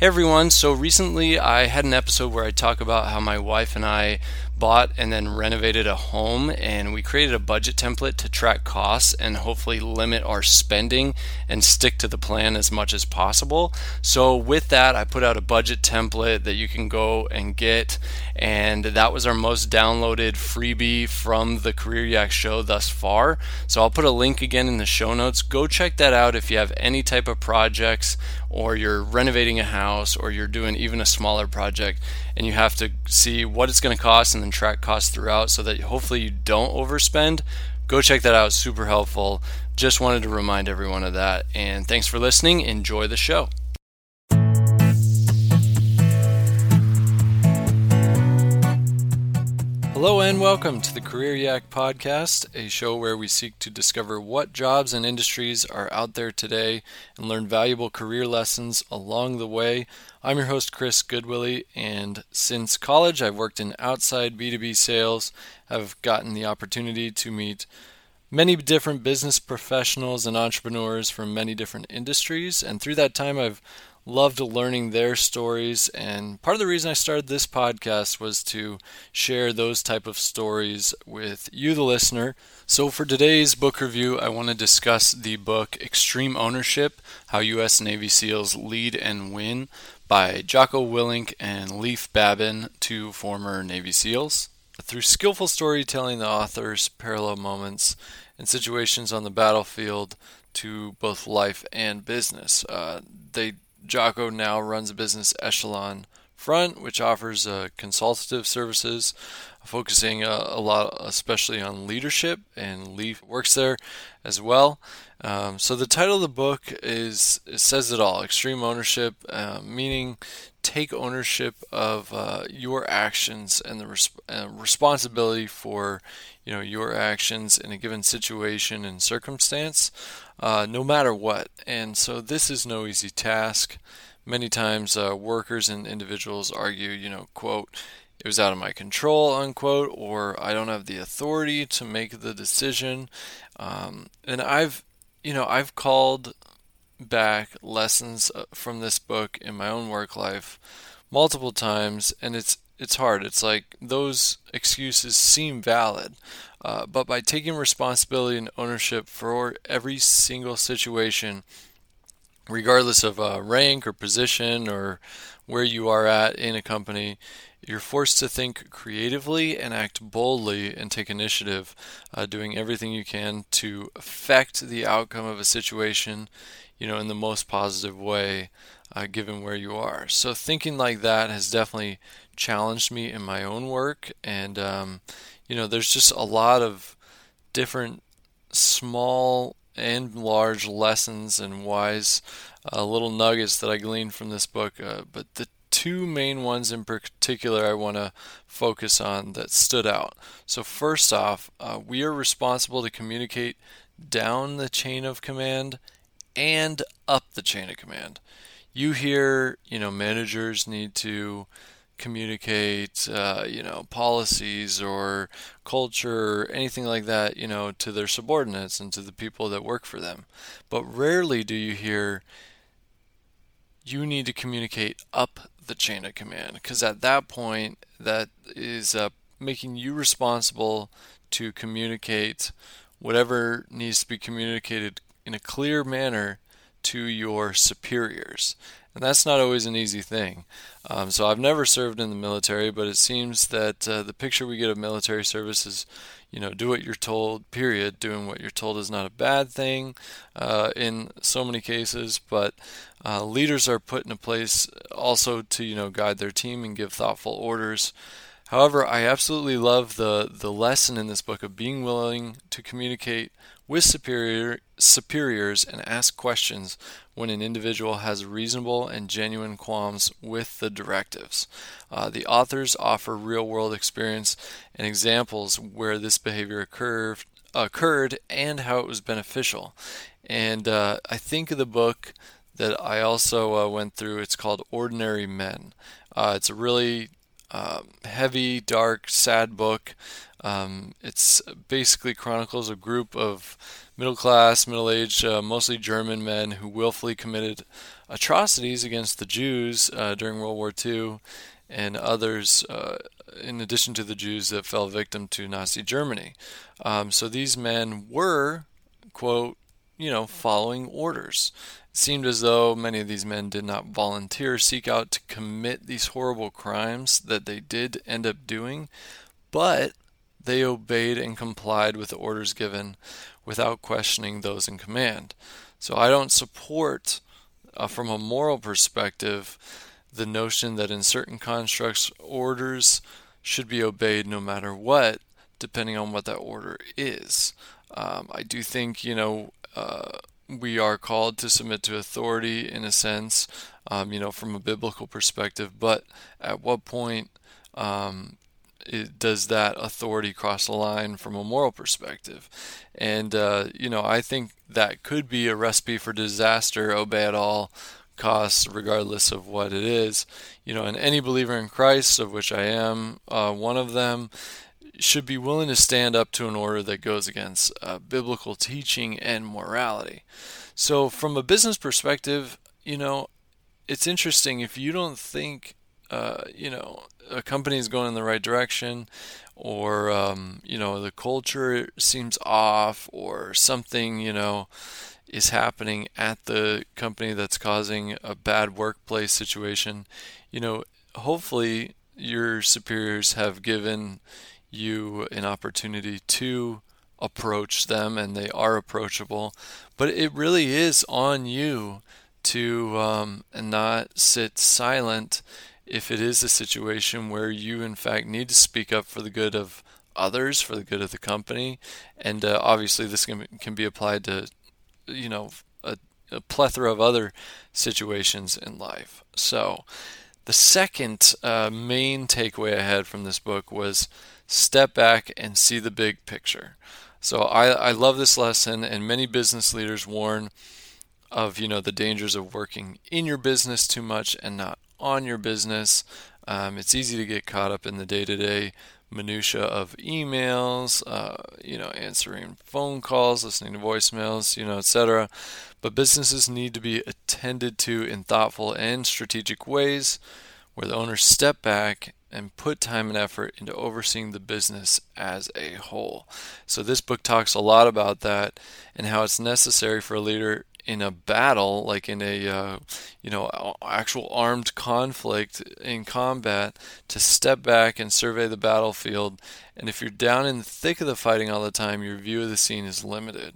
Hey everyone, so recently I had an episode where I talk about how my wife and I bought and then renovated a home and we created a budget template to track costs and hopefully limit our spending and stick to the plan as much as possible. So with that, I put out a budget template that you can go and get and that was our most downloaded freebie from the Career Yak show thus far. So I'll put a link again in the show notes. Go check that out if you have any type of projects or you're renovating a house or you're doing even a smaller project and you have to see what it's going to cost and then track costs throughout so that hopefully you don't overspend. Go check that out, super helpful. Just wanted to remind everyone of that. And thanks for listening. Enjoy the show. Hello and welcome to the Career Yak Podcast, a show where we seek to discover what jobs and industries are out there today and learn valuable career lessons along the way. I'm your host, Chris Goodwillie, and since college, I've worked in outside B2B sales. I've gotten the opportunity to meet many different business professionals and entrepreneurs from many different industries, and through that time, I've loved learning their stories and part of the reason I started this podcast was to share those type of stories with you the listener. So for today's book review, I want to discuss the book Extreme Ownership: How US Navy SEALs Lead and Win by Jocko Willink and Leif Babin, two former Navy SEALs. Through skillful storytelling, the authors parallel moments and situations on the battlefield to both life and business. Uh, they Jocko now runs a business Echelon Front, which offers uh, consultative services, focusing uh, a lot, especially on leadership, and Leif works there as well. Um, so the title of the book is it says it all: extreme ownership, uh, meaning take ownership of uh, your actions and the res- uh, responsibility for you know your actions in a given situation and circumstance, uh, no matter what. And so this is no easy task. Many times, uh, workers and individuals argue, you know, quote, it was out of my control, unquote, or I don't have the authority to make the decision. Um, and I've, you know, I've called back lessons uh, from this book in my own work life multiple times, and it's it's hard. It's like those excuses seem valid, uh, but by taking responsibility and ownership for every single situation, regardless of uh, rank or position or where you are at in a company, you're forced to think creatively and act boldly and take initiative, uh, doing everything you can to affect the outcome of a situation, you know, in the most positive way, uh, given where you are. So thinking like that has definitely challenged me in my own work. And, um, you know, there's just a lot of different small and large lessons and wise uh, little nuggets that I gleaned from this book. Uh, but the two main ones in particular I want to focus on that stood out. So, first off, uh, we are responsible to communicate down the chain of command and up the chain of command. You hear, you know, managers need to communicate, uh, you know, policies or culture or anything like that, you know, to their subordinates and to the people that work for them. But rarely do you hear you need to communicate up the chain of command because at that point, that is uh, making you responsible to communicate whatever needs to be communicated in a clear manner to your superiors and that's not always an easy thing. Um, so I've never served in the military, but it seems that uh, the picture we get of military service is, you know, do what you're told. Period. Doing what you're told is not a bad thing uh, in so many cases, but uh, leaders are put in a place also to you know guide their team and give thoughtful orders. However, I absolutely love the the lesson in this book of being willing to communicate with superior superiors and ask questions when an individual has reasonable and genuine qualms with the directives. Uh, the authors offer real world experience and examples where this behavior occurred, occurred and how it was beneficial. And uh, I think of the book that I also uh, went through. It's called Ordinary Men. Uh, it's a really um, heavy, dark, sad book. Um, it's basically chronicles a group of middle class, middle aged, uh, mostly German men who willfully committed atrocities against the Jews uh, during World War II and others, uh, in addition to the Jews that fell victim to Nazi Germany. Um, so these men were, quote, you know, following orders. It seemed as though many of these men did not volunteer, seek out to commit these horrible crimes that they did end up doing, but they obeyed and complied with the orders given without questioning those in command. So I don't support, uh, from a moral perspective, the notion that in certain constructs, orders should be obeyed no matter what, depending on what that order is. Um, I do think, you know, uh, we are called to submit to authority in a sense, um, you know, from a biblical perspective, but at what point um, it, does that authority cross the line from a moral perspective? And, uh, you know, I think that could be a recipe for disaster, obey at all costs, regardless of what it is. You know, and any believer in Christ, of which I am uh, one of them, should be willing to stand up to an order that goes against uh, biblical teaching and morality. So, from a business perspective, you know, it's interesting if you don't think, uh, you know, a company is going in the right direction, or um, you know, the culture seems off, or something, you know, is happening at the company that's causing a bad workplace situation. You know, hopefully your superiors have given you an opportunity to approach them and they are approachable. But it really is on you to um, not sit silent if it is a situation where you, in fact, need to speak up for the good of others, for the good of the company. And uh, obviously, this can, can be applied to, you know, a, a plethora of other situations in life. So, the second uh, main takeaway I had from this book was step back and see the big picture. So I, I love this lesson, and many business leaders warn of you know the dangers of working in your business too much and not on your business. Um, it's easy to get caught up in the day-to-day minutia of emails, uh, you know, answering phone calls, listening to voicemails, you know, etc. But businesses need to be attended to in thoughtful and strategic ways, where the owners step back and put time and effort into overseeing the business as a whole. So, this book talks a lot about that and how it's necessary for a leader in a battle, like in a uh, you know actual armed conflict in combat, to step back and survey the battlefield. And if you're down in the thick of the fighting all the time, your view of the scene is limited.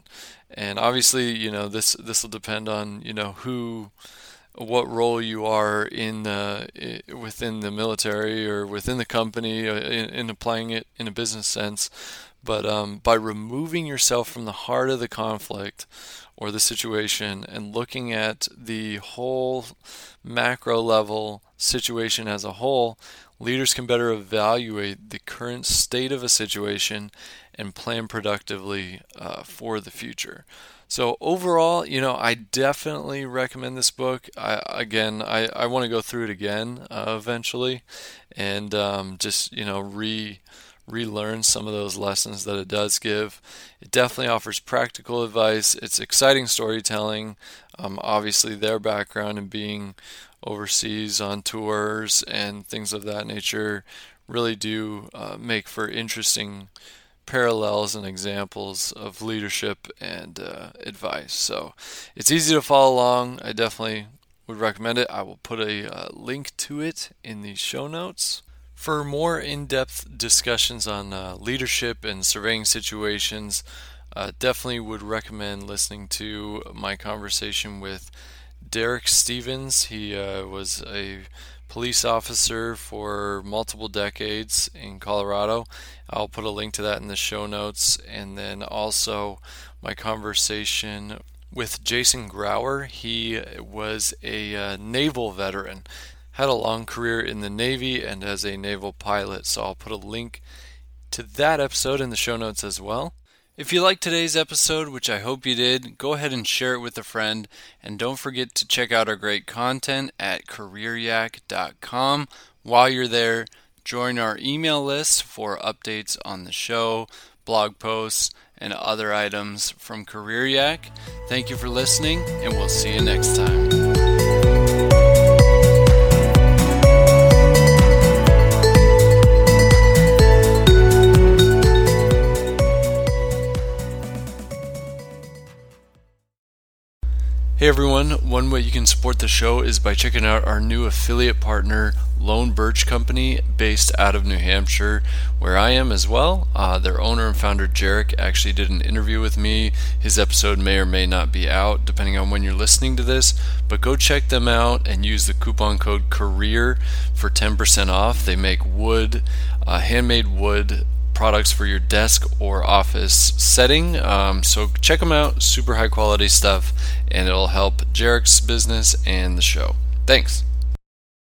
And obviously, you know this this will depend on you know who what role you are in the within the military or within the company uh, in, in applying it in a business sense. But um, by removing yourself from the heart of the conflict or the situation and looking at the whole macro level situation as a whole leaders can better evaluate the current state of a situation and plan productively uh, for the future so overall, you know, I definitely recommend this book. I, again, I, I want to go through it again uh, eventually, and um, just you know re relearn some of those lessons that it does give. It definitely offers practical advice. It's exciting storytelling. Um, obviously, their background and being overseas on tours and things of that nature really do uh, make for interesting parallels and examples of leadership and uh, advice. So it's easy to follow along. I definitely would recommend it. I will put a uh, link to it in the show notes. For more in depth discussions on uh, leadership and surveying situations, uh, definitely would recommend listening to my conversation with Derek Stevens. He uh, was a police officer for multiple decades in Colorado. I'll put a link to that in the show notes. And then also my conversation with Jason Grauer. He was a uh, naval veteran, had a long career in the Navy and as a naval pilot. So I'll put a link to that episode in the show notes as well. If you liked today's episode, which I hope you did, go ahead and share it with a friend. And don't forget to check out our great content at careeryak.com. While you're there, Join our email list for updates on the show, blog posts, and other items from Career Yak. Thank you for listening, and we'll see you next time. Hey everyone, one way you can support the show is by checking out our new affiliate partner, Lone Birch Company, based out of New Hampshire, where I am as well. Uh, their owner and founder, Jarek, actually did an interview with me. His episode may or may not be out, depending on when you're listening to this, but go check them out and use the coupon code CAREER for 10% off. They make wood, uh, handmade wood products for your desk or office setting. Um, so check them out, super high quality stuff, and it'll help Jarek's business and the show. Thanks.